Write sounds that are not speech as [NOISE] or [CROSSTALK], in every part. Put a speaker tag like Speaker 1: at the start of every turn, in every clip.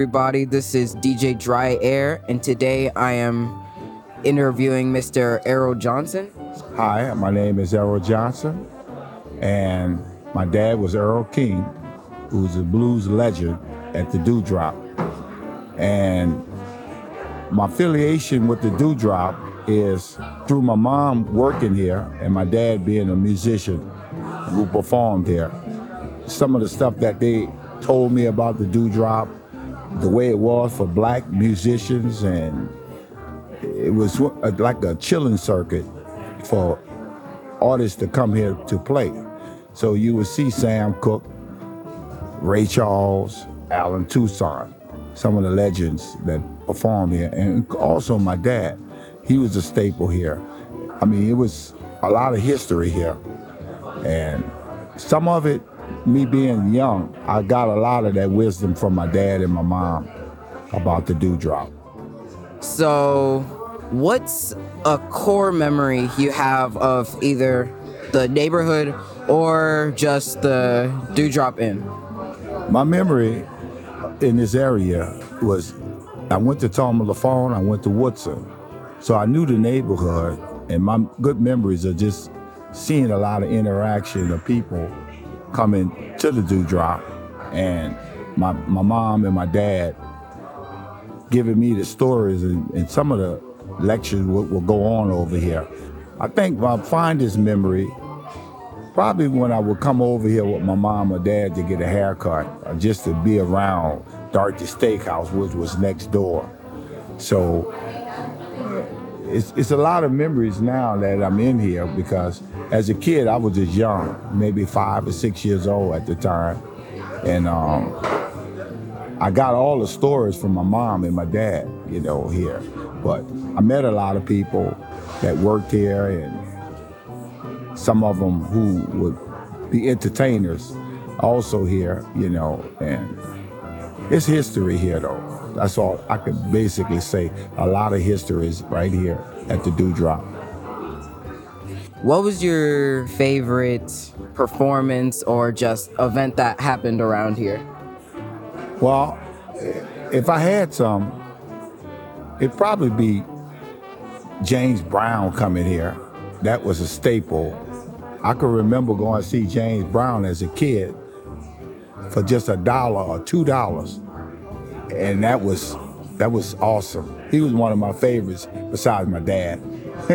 Speaker 1: Everybody. This is DJ Dry Air, and today I am interviewing Mr. Errol Johnson.
Speaker 2: Hi, my name is Errol Johnson, and my dad was Earl King, who's a blues legend at the Dewdrop. And my affiliation with the Dewdrop is through my mom working here and my dad being a musician who performed here. Some of the stuff that they told me about the Dewdrop, the way it was for black musicians, and it was uh, like a chitlin circuit for artists to come here to play. So you would see Sam Cooke, Ray Charles, Allen Toussaint, some of the legends that performed here, and also my dad. He was a staple here. I mean, it was a lot of history here. And some of it, me being young, I got a lot of that wisdom from my dad and my mom about the dewdrop.
Speaker 1: So, what's a core memory you have of either the neighborhood or just the Dewdrop Inn?
Speaker 2: My memory in this area was I went to Thomy Lafon, I went to Woodson. So I knew the neighborhood, and my good memories are just seeing a lot of interaction of people coming to the Dew Drop, and my, my mom and my dad giving me the stories and, and some of the lectures will, will go on over here. I think my fondest memory probably when I would come over here with my mom or dad to get a haircut or just to be around Dorothy Steakhouse, which was next door. So it's, it's a lot of memories now that I'm in here because as a kid, I was just young, maybe five or six years old at the time. And um, I got all the stories from my mom and my dad, you know, here. But I met a lot of people that worked here and some of them who would be entertainers also here, you know, and it's history here though. That's all I could basically say. A lot of history is right here at the Dewdrop.
Speaker 1: What was your favorite performance or just event that happened around here?
Speaker 2: Well, if I had some, it'd probably be James Brown coming here. That was a staple. I can remember going to see James Brown as a kid for just a dollar or two dollars and that was that was awesome. He was one of my favorites besides my dad. [LAUGHS]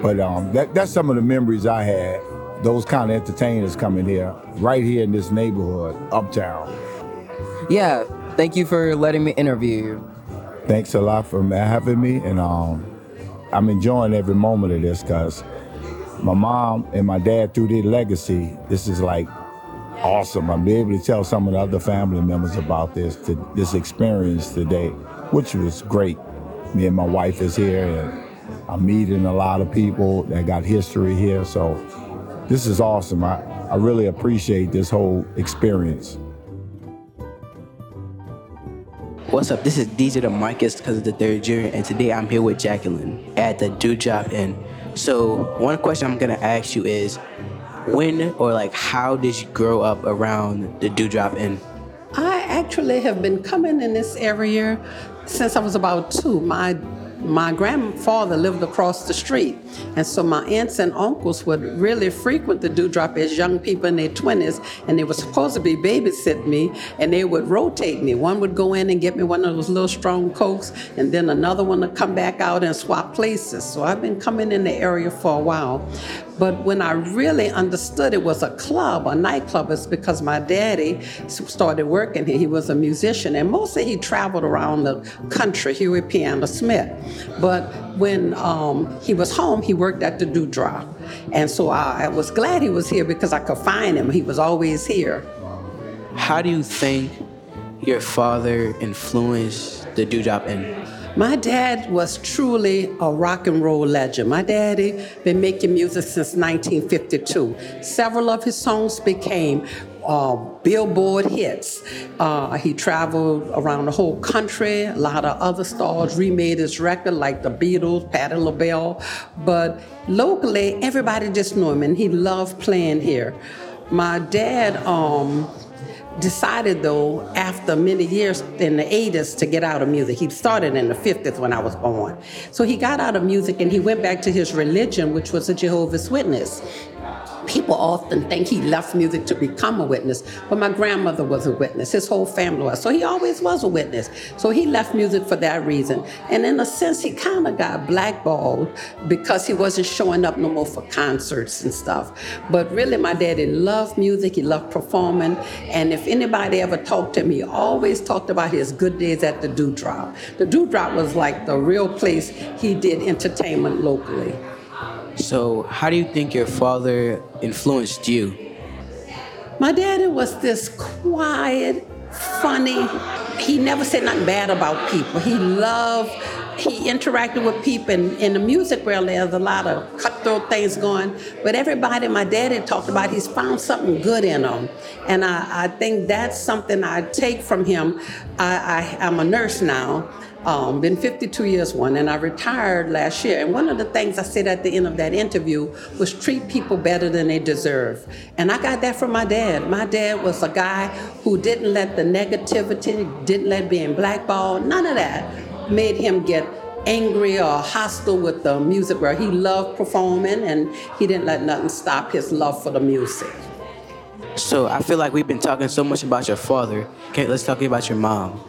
Speaker 2: but um, that, that's some of the memories I had. Those kind of entertainers coming here, right here in this neighborhood, uptown.
Speaker 1: Yeah, thank you for letting me interview you.
Speaker 2: Thanks a lot for having me, and um, I'm enjoying every moment of this because my mom and my dad, through their legacy, this is like awesome. I'll be able to tell some of the other family members about this to, this experience today, which was great. Me and my wife is here, and I'm meeting a lot of people that got history here. So this is awesome. I, I really appreciate this whole experience.
Speaker 3: What's up? This is DJ DeMarcus because of the third year, and today I'm here with Jacqueline at the Dewdrop Inn. So one question I'm gonna ask you is, when or like how did you grow up around the Dewdrop Inn?
Speaker 4: I actually have been coming in this area since I was about two. My my grandfather lived across the street, and so my aunts and uncles would really frequent the Dewdrop as young people in their 20s, and they were supposed to be babysitting me, and they would rotate me. One would go in and get me one of those little strong cokes, and then another one would come back out and swap places. So I've been coming in the area for a while. But when I really understood it was a club, a nightclub, it's because my daddy started working here. He was a musician, and mostly he traveled around the country, Huey Piano Smith. But when um, he was home, he worked at the Dewdrop. And so I, was glad he was here because I could find him. He was always here.
Speaker 3: How do you think your father influenced the Dewdrop Inn?
Speaker 4: My dad was truly a rock and roll legend. My daddy been making music since 1952. Several of his songs became uh, Billboard hits. Uh, he traveled around the whole country. A lot of other stars remade his record, like the Beatles, Patti LaBelle. But locally, everybody just knew him, and he loved playing here. My dad um, decided though after many years in the 80s to get out of music. He started in the 50s when i was born. So he got out of music and he went back to his religion which was a jehovah's witness People often think he left music to become a witness, but my grandmother was a witness. His whole family was. So he always was a witness. So he left music for that reason. And in a sense, he kind of got blackballed because he wasn't showing up no more for concerts and stuff. But really, my daddy loved music. He loved performing. And if anybody ever talked to him, he always talked about his good days at the Dewdrop. The Dewdrop was like the real place he did entertainment locally.
Speaker 3: So, how do you think your father influenced you?
Speaker 4: My daddy was this quiet, funny. He never said nothing bad about people. He loved, he interacted with people. And in the music world, there's a lot of cutthroat things going. But everybody my daddy talked about, he's found something good in them. And I, I think that's something I take from him. I, I, I'm a nurse now. Um, been 52 years one, and I retired last year. And one of the things I said at the end of that interview was treat people better than they deserve. And I got that from my dad. My dad was a guy who didn't let the negativity, didn't let being blackballed, none of that made him get angry or hostile with the music where he loved performing and he didn't let nothing stop his love for the music.
Speaker 3: So I feel like we've been talking so much about your father. Okay, let's talk about your mom.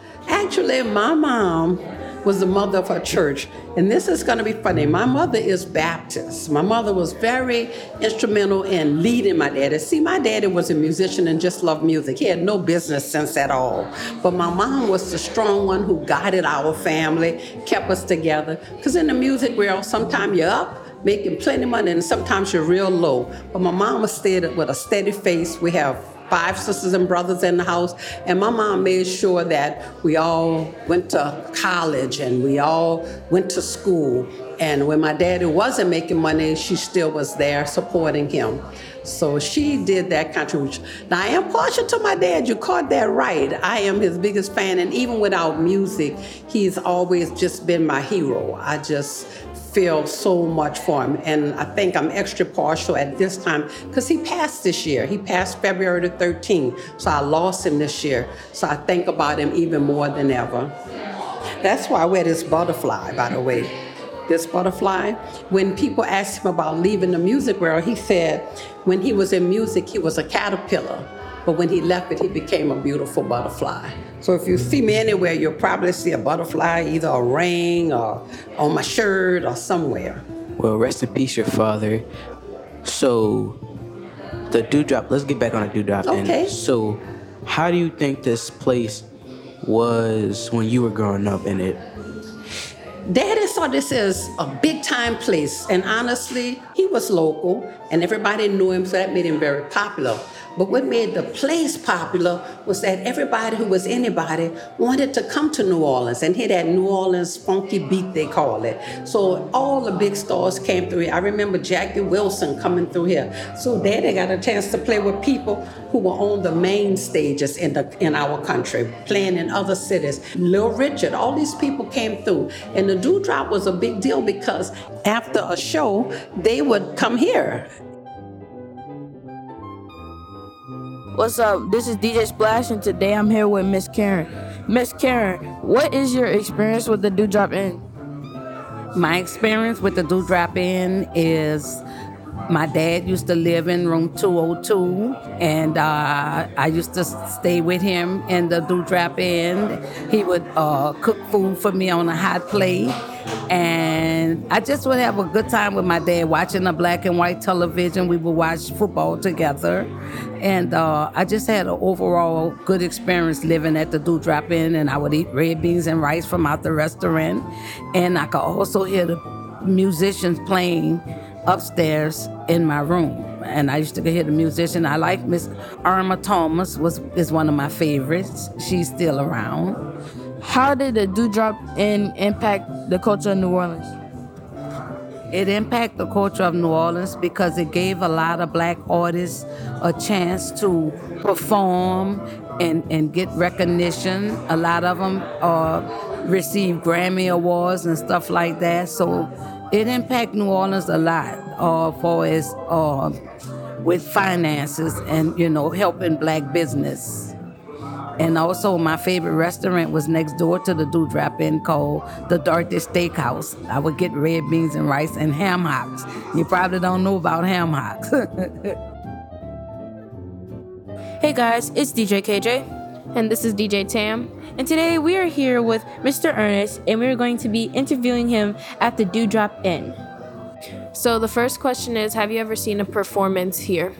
Speaker 4: Actually, my mom was the mother of her church. And this is going to be funny. My mother is Baptist. My mother was very instrumental in leading my daddy. See, my daddy was a musician and just loved music. He had no business sense at all. But my mom was the strong one who guided our family, kept us together. Because in the music world, sometimes you're up, making plenty of money, and sometimes you're real low. But my mama stayed with a steady face. We have five sisters and brothers in the house. And my mom made sure that we all went to college and we all went to school. And when my daddy wasn't making money, she still was there supporting him. So she did that contribution. Now I am partial to my dad. You caught that right. I am his biggest fan, and even without music, he's always just been my hero. I just feel so much for him. And I think I'm extra partial at this time because he passed this year. He passed February the 13th. So I lost him this year. So I think about him even more than ever. That's why I wear this butterfly, by the way. This butterfly. When people asked him about leaving the music world, he said when he was in music, he was a caterpillar. But when he left it, he became a beautiful butterfly. So if you see me anywhere, you'll probably see a butterfly, either a ring or on my shirt or somewhere.
Speaker 3: Well, rest in peace, your father. So, the dewdrop. Let's get back on the dewdrop.
Speaker 4: Okay.
Speaker 3: And so, how do you think this place was when you were growing up in it?
Speaker 4: Daddy saw this as a big time place, and honestly, he was local and everybody knew him, so that made him very popular. But what made the place popular was that everybody who was anybody wanted to come to New Orleans and hear that New Orleans funky beat, they call it. So all the big stars came through here. I remember Jackie Wilson coming through here. So Daddy got a chance to play with people who were on the main stages in, the, in our country, playing in other cities. Little Richard, all these people came through. And the Dewdrop was a big deal because after a show, they would come here
Speaker 5: What's up? This is DJ Splash, and today I'm here with Miss Karen. Miss Karen, what is your experience with the Dewdrop Inn?
Speaker 6: My experience with the Dewdrop Inn is my dad used to live in room 202, and uh, I used to stay with him in the Dewdrop Inn. He would uh, cook food for me on a hot plate, and I just would have a good time with my dad watching the black and white television. We would watch football together, and uh, I just had an overall good experience living at the Dewdrop Inn, and I would eat red beans and rice from out the restaurant, and I could also hear the musicians playing upstairs in my room. And I used to hear the musician. I like Miss Irma Thomas was is one of my favorites. She's still around.
Speaker 5: How did the Dewdrop Inn impact the culture of New Orleans?
Speaker 6: It impacted the culture of New Orleans because it gave a lot of black artists a chance to perform and, and get recognition. A lot of them uh, received Grammy Awards and stuff like that. So it impacted New Orleans a lot uh, for as uh, with finances and you know helping black business. And also, my favorite restaurant was next door to the Dewdrop Inn called the Dorothy Steakhouse. I would get red beans and rice and ham hocks. You probably don't know about ham hocks. [LAUGHS]
Speaker 7: Hey guys, it's DJ KJ.
Speaker 8: And this is DJ Tam.
Speaker 7: And today we are here with Mr. Ernest and we're going to be interviewing him at the Dewdrop Inn.
Speaker 8: So the first question is Have you ever seen a performance here?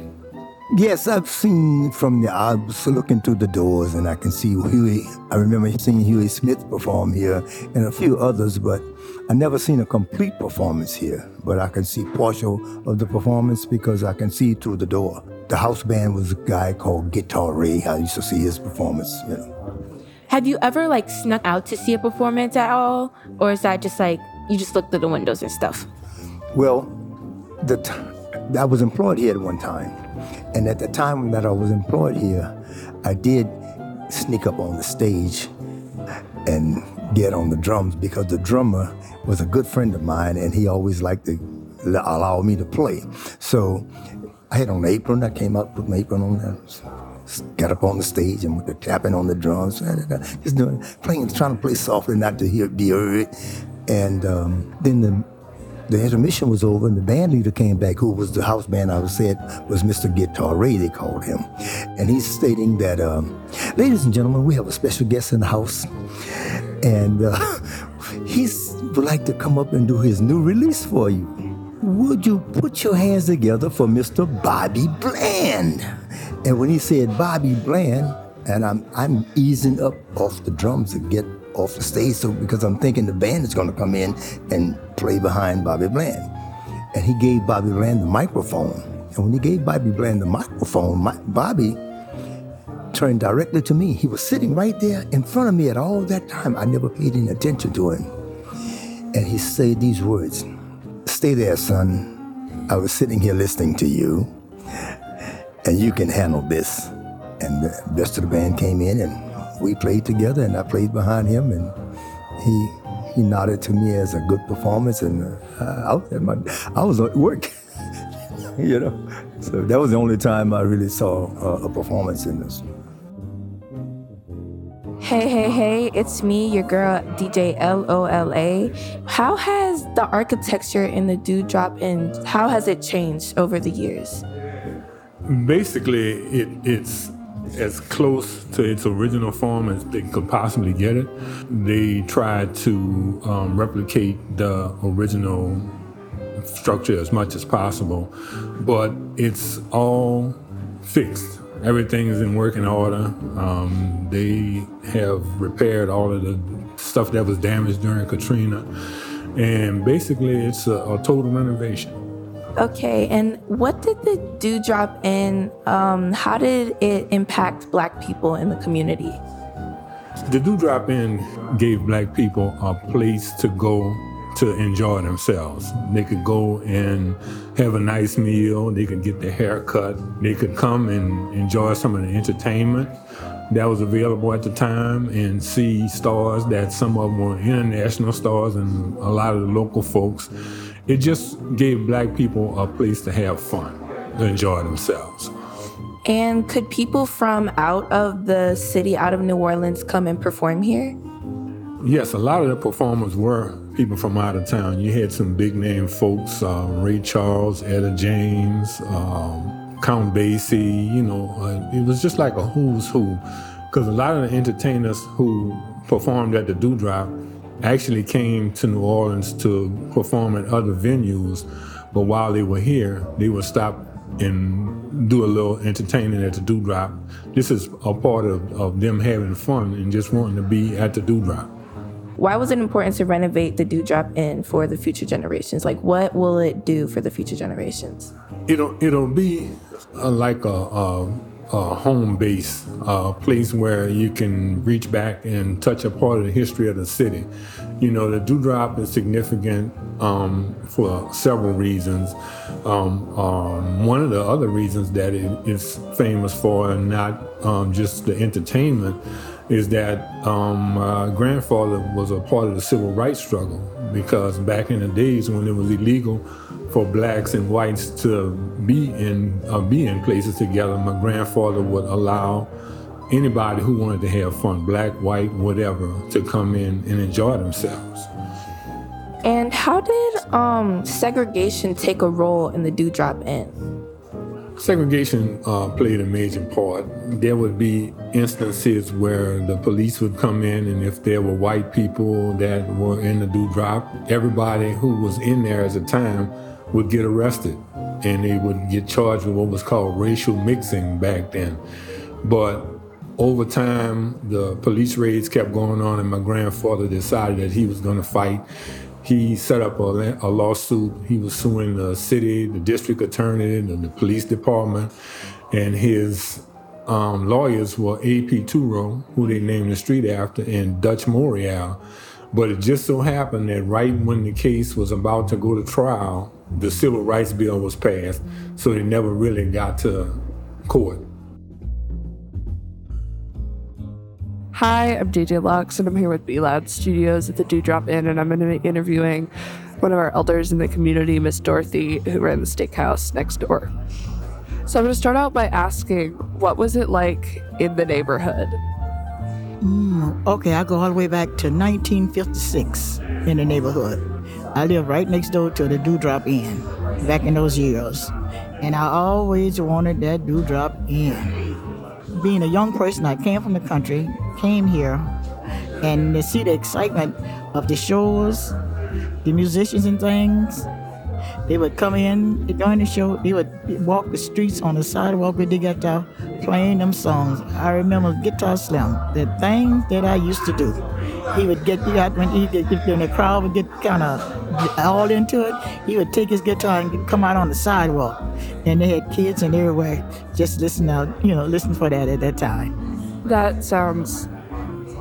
Speaker 9: Yes, I've seen from the. I was looking through the doors and I can see Huey. I remember seeing Huey Smith perform here and a few others, but I never seen a complete performance here. But I can see partial of the performance because I can see through the door. The house band was a guy called Guitar Ray. I used to see his performance, you know.
Speaker 7: Have you ever like snuck out to see a performance at all? Or is that just like you just look through the windows and stuff?
Speaker 9: Well, the t- I was employed here at one time, and at the time that I was employed here, I did sneak up on the stage and get on the drums because the drummer was a good friend of mine, and he always liked to allow me to play. So I had on an apron. I came up put my apron on, s- got up on the stage and with the tapping on the drums, just doing, playing, trying to play softly, not to hear be heard. And um, then the the intermission was over and the band leader came back, who was the house band I was said was Mr. Guitar Ray, they called him. And he's stating that, um, ladies and gentlemen, we have a special guest in the house. And uh, [LAUGHS] he would like to come up and do his new release for you. Would you put your hands together for Mr. Bobby Bland? And when he said Bobby Bland, and I'm I'm easing up off the drums to get off the stage, so because I'm thinking the band is going to come in and play behind Bobby Bland, and he gave Bobby Bland the microphone. And when he gave Bobby Bland the microphone, my, Bobby turned directly to me. He was sitting right there in front of me at all that time. I never paid any attention to him, and he said these words: "Stay there, son. I was sitting here listening to you, and you can handle this." And the rest of the band came in and we played together and I played behind him and he he nodded to me as a good performance and uh, I, was at my, I was at work, [LAUGHS] you know. So that was the only time I really saw uh, a performance in this.
Speaker 7: Hey, hey, hey, it's me, your girl, DJ LOLA. How has the architecture in the Dewdrop Inn, how has it changed over the years?
Speaker 10: Basically, it, it's as close to its original form as they could possibly get it. They tried to um, replicate the original structure as much as possible, but it's all fixed. Everything is in working order. Um, they have repaired all of the stuff that was damaged during Katrina, and basically, it's a, a total renovation.
Speaker 7: Okay, and what did the Dewdrop Inn, um, how did it impact black people in the community?
Speaker 10: The Dewdrop Inn gave black people a place to go to enjoy themselves. They could go and have a nice meal, they could get their hair cut, they could come and enjoy some of the entertainment that was available at the time and see stars that some of them were international stars and a lot of the local folks it just gave black people a place to have fun, to enjoy themselves.
Speaker 7: And could people from out of the city, out of New Orleans, come and perform here?
Speaker 10: Yes, a lot of the performers were people from out of town. You had some big name folks, uh, Ray Charles, Etta James, um, Count Basie, you know, uh, it was just like a who's who. Because a lot of the entertainers who performed at the Dewdrop actually came to New Orleans to perform at other venues, but while they were here, they would stop and do a little entertaining at the Dewdrop. This is a part of, of them having fun and just wanting to be at the Dewdrop.
Speaker 7: Why was it important to renovate the Dewdrop Inn for the future generations? Like, what will it do for the future generations?
Speaker 10: It'll it'll be uh, like a, a a home base, a place where you can reach back and touch a part of the history of the city. You know, the Dewdrop is significant um, for several reasons. Um, um, one of the other reasons that it is famous for, and not um, just the entertainment, is that um, my grandfather was a part of the civil rights struggle because back in the days when it was illegal for blacks and whites to be in uh, be in places together. My grandfather would allow anybody who wanted to have fun, black, white, whatever, to come in and enjoy themselves.
Speaker 7: And how did um, segregation take a role in the Dewdrop Inn?
Speaker 10: Segregation uh, played a major part. There would be instances where the police would come in, and if there were white people that were in the Dew Drop, everybody who was in there at the time would get arrested, and they would get charged with what was called racial mixing back then. But over time, the police raids kept going on, and my grandfather decided that he was going to fight he set up a, a, lawsuit. He was suing the city, the district attorney, and the police department. And his um, lawyers were A.P. Tureaud, who they named the street after, and Dutch Morial. But it just so happened that right when the case was about to go to trial, the Civil Rights Bill was passed, so they never really got to court.
Speaker 11: Hi, I'm DJ Lux, and I'm here with Be Loud Studios at the Dewdrop Inn, and I'm going to be interviewing one of our elders in the community, Miss Dorothy, who ran the steakhouse next door. So I'm going to start out by asking, what was it like in the neighborhood?
Speaker 12: Mm, okay, I go all the way back to 1956 in the neighborhood. I live right next door to the Dewdrop Inn back in those years, and I always wanted that Dewdrop Inn being a young person, I came from the country, came here, and to see the excitement of the shows, the musicians and things. They would come in during the show. They would walk the streets on the sidewalk with the guitar, playing them songs. I remember Guitar Slim, the things that I used to do. He would get, when, he, get, when the crowd would get kind of all into it, he would take his guitar and come out on the sidewalk. And they had kids and everywhere just listening out, you know, listen for that at that time.
Speaker 11: That sounds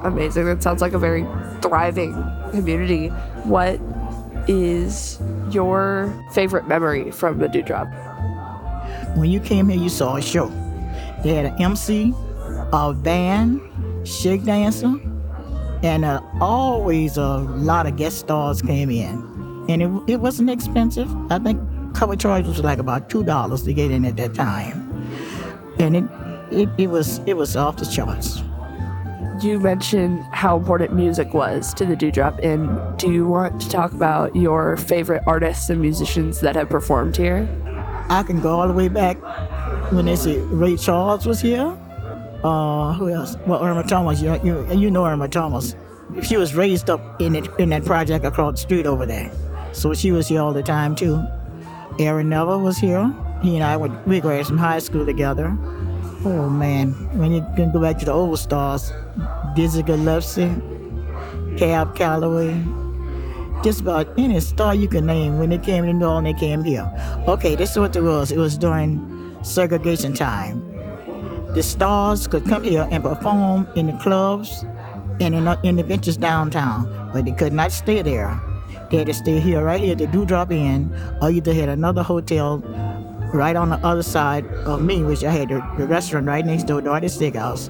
Speaker 11: amazing. That sounds like a very thriving community. What is your favorite memory from the Dewdrop?
Speaker 12: When you came here, you saw a show. They had an MC, a band, shake dancer, and uh, always a lot of guest stars came in. And it, it wasn't expensive. I think cover charge was like about two dollars to get in at that time, and it, it it was it was off the charts
Speaker 11: you mentioned how important music was to the Dewdrop Inn. Do you want to talk about your favorite artists and musicians that have performed here?
Speaker 12: I can go all the way back when they say Ray Charles was here. Uh, who else? Well, Irma Thomas. You, you, you know Irma Thomas. She was raised up in it, in that project across the street over there, so she was here all the time too. Aaron Neville was here. He and I went we graduated from high school together. Oh man, when you can go back to the old stars, Dizzy Gillespie, Cab Calloway, just about any star you can name. When they came to New Orleans, they came here. Okay, this is what it was. It was during segregation time. The stars could come here and perform in the clubs and in, in the benches downtown, but they could not stay there. They had to stay here, right here, to Dewdrop Inn, or either had another hotel right on the other side of me, which I had the, the restaurant right next door, the steakhouse,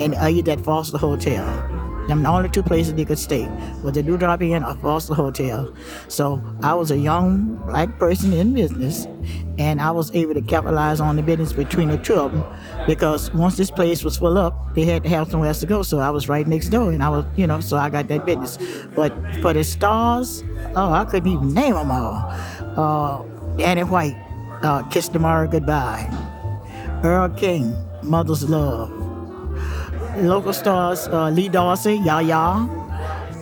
Speaker 12: and uh, I eat at Foster Hotel. Them the only two places they could stay was the Dewdrop Inn or Foster Hotel. So I was a young black person in business, and I was able to capitalize on the business between the two of them because once this place was full up, they had to have somewhere else to go. So I was right next door, and I was, you know, so I got that business. But for the stars, oh, I couldn't even name them all. Uh, Danny White, uh, Kiss Tomorrow Goodbye, Earl King, Mother's Love, local stars, uh, Lee Dorsey, Ya-Ya,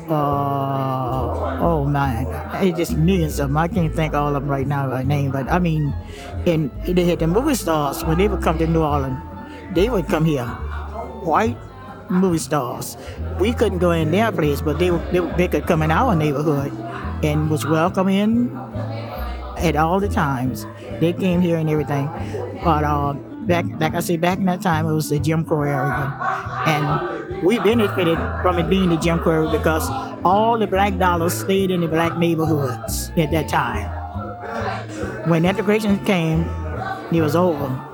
Speaker 12: uh, oh man, it's just millions of them. I can't think all of them right now by name, but I mean, and they had the movie stars when they would come to New Orleans, they would come here, white movie stars. We couldn't go in their place, but they, they, they could come in our neighborhood and was welcome in at all the times. They came here and everything. But uh, back, like I said, back in that time, it was the Jim Crow area. And we benefited from it being the Jim Crow because all the black dollars stayed in the black neighborhoods at that time. When integration came, it was over.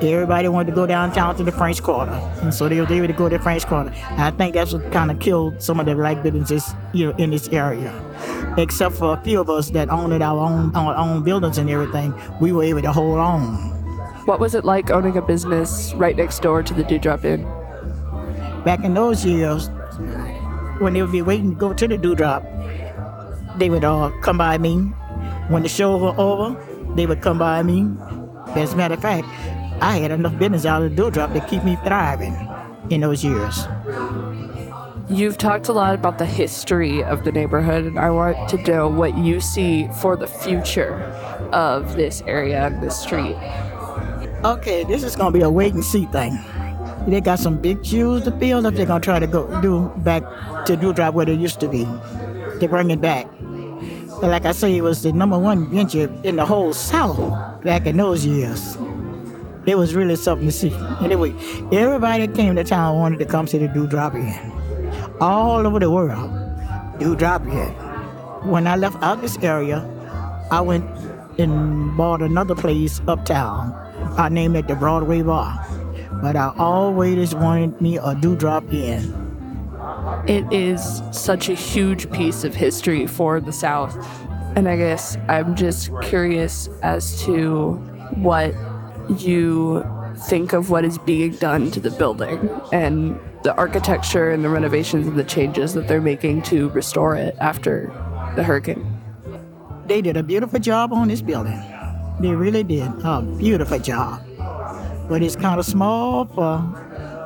Speaker 12: Everybody wanted to go downtown to the French Quarter, and so they were able to go to the French Quarter. I think that's what kind of killed some of the black businesses, you know, in this area except for a few of us that owned our own our own buildings and everything, we were able to hold on.
Speaker 11: What was it like owning a business right next door to the Dewdrop Inn?
Speaker 12: back in those years, when they would be waiting to go to the dewdrop, they would all come by me. When the show was over, they would come by me. As a matter of fact, I had enough business out of the dewdrop to keep me thriving in those years.
Speaker 11: You've talked a lot about the history of the neighborhood, and I want to know what you see for the future of this area and this street.
Speaker 12: Okay, this is gonna be a wait and see thing. They got some big shoes to fill if they're gonna try to go do back to Dewdrop where they used to be. To bring it back. But like I say, it was the number one venture in the whole South back in those years. It was really something to see. Anyway, everybody that came to town wanted to come see the Dewdrop Inn. All over the world, Dewdrop Inn. When I left out this area, I went and bought another place uptown. I named it the Broadway Bar. But I always wanted me a Dewdrop in.
Speaker 11: It is such a huge piece of history for the South. And I guess I'm just curious as to what you think of what is being done to the building and the architecture and the renovations and the changes that they're making to restore it after the hurricane.
Speaker 12: They did a beautiful job on this building. They really did a beautiful job. But it's kind of small for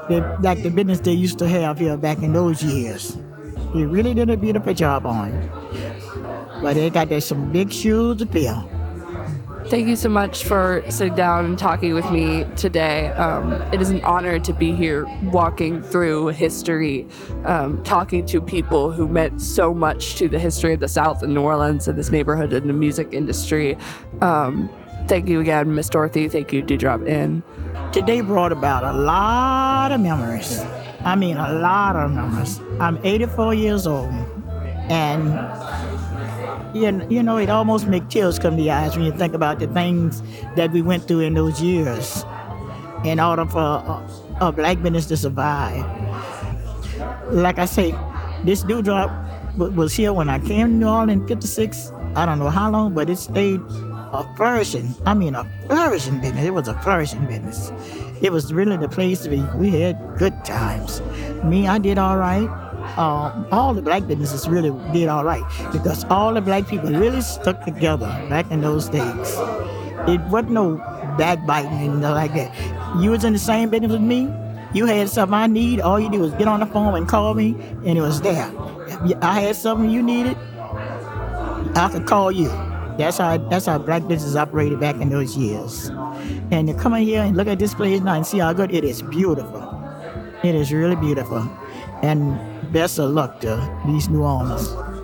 Speaker 12: the, like the business they used to have here back in those years. They really did a beautiful job on it. But they got there some big shoes to fill.
Speaker 11: Thank you so much for sitting down and talking with me today. Um, it is an honor to be here walking through history, um, talking to people who meant so much to the history of the South and New Orleans and this neighborhood and the music industry. Um, thank you again, Miss Dorothy. Thank you, Dewdrop Inn.
Speaker 12: Today brought about a lot of memories. I mean, a lot of memories. I'm 84 years old, and you, you know, it almost makes tears come to your eyes when you think about the things that we went through in those years in order for a, a black business to survive. Like I say, this dewdrop was here when I came to New Orleans in 56. I don't know how long, but it stayed a flourishing, I mean a flourishing business. It was a flourishing business. It was really the place to be. We had good times. Me, I did all right uh, all the black businesses really did all right because all the black people really stuck together back in those days. It wasn't no backbiting and like that. You was in the same business with me. You had something I need. All you did was get on the phone and call me, and it was there. If I had something you needed, I could call you. That's how that's how black business operated back in those years. And to come in here and look at this place now and see how good it is beautiful. It is really beautiful. And best of luck to these New Orleans.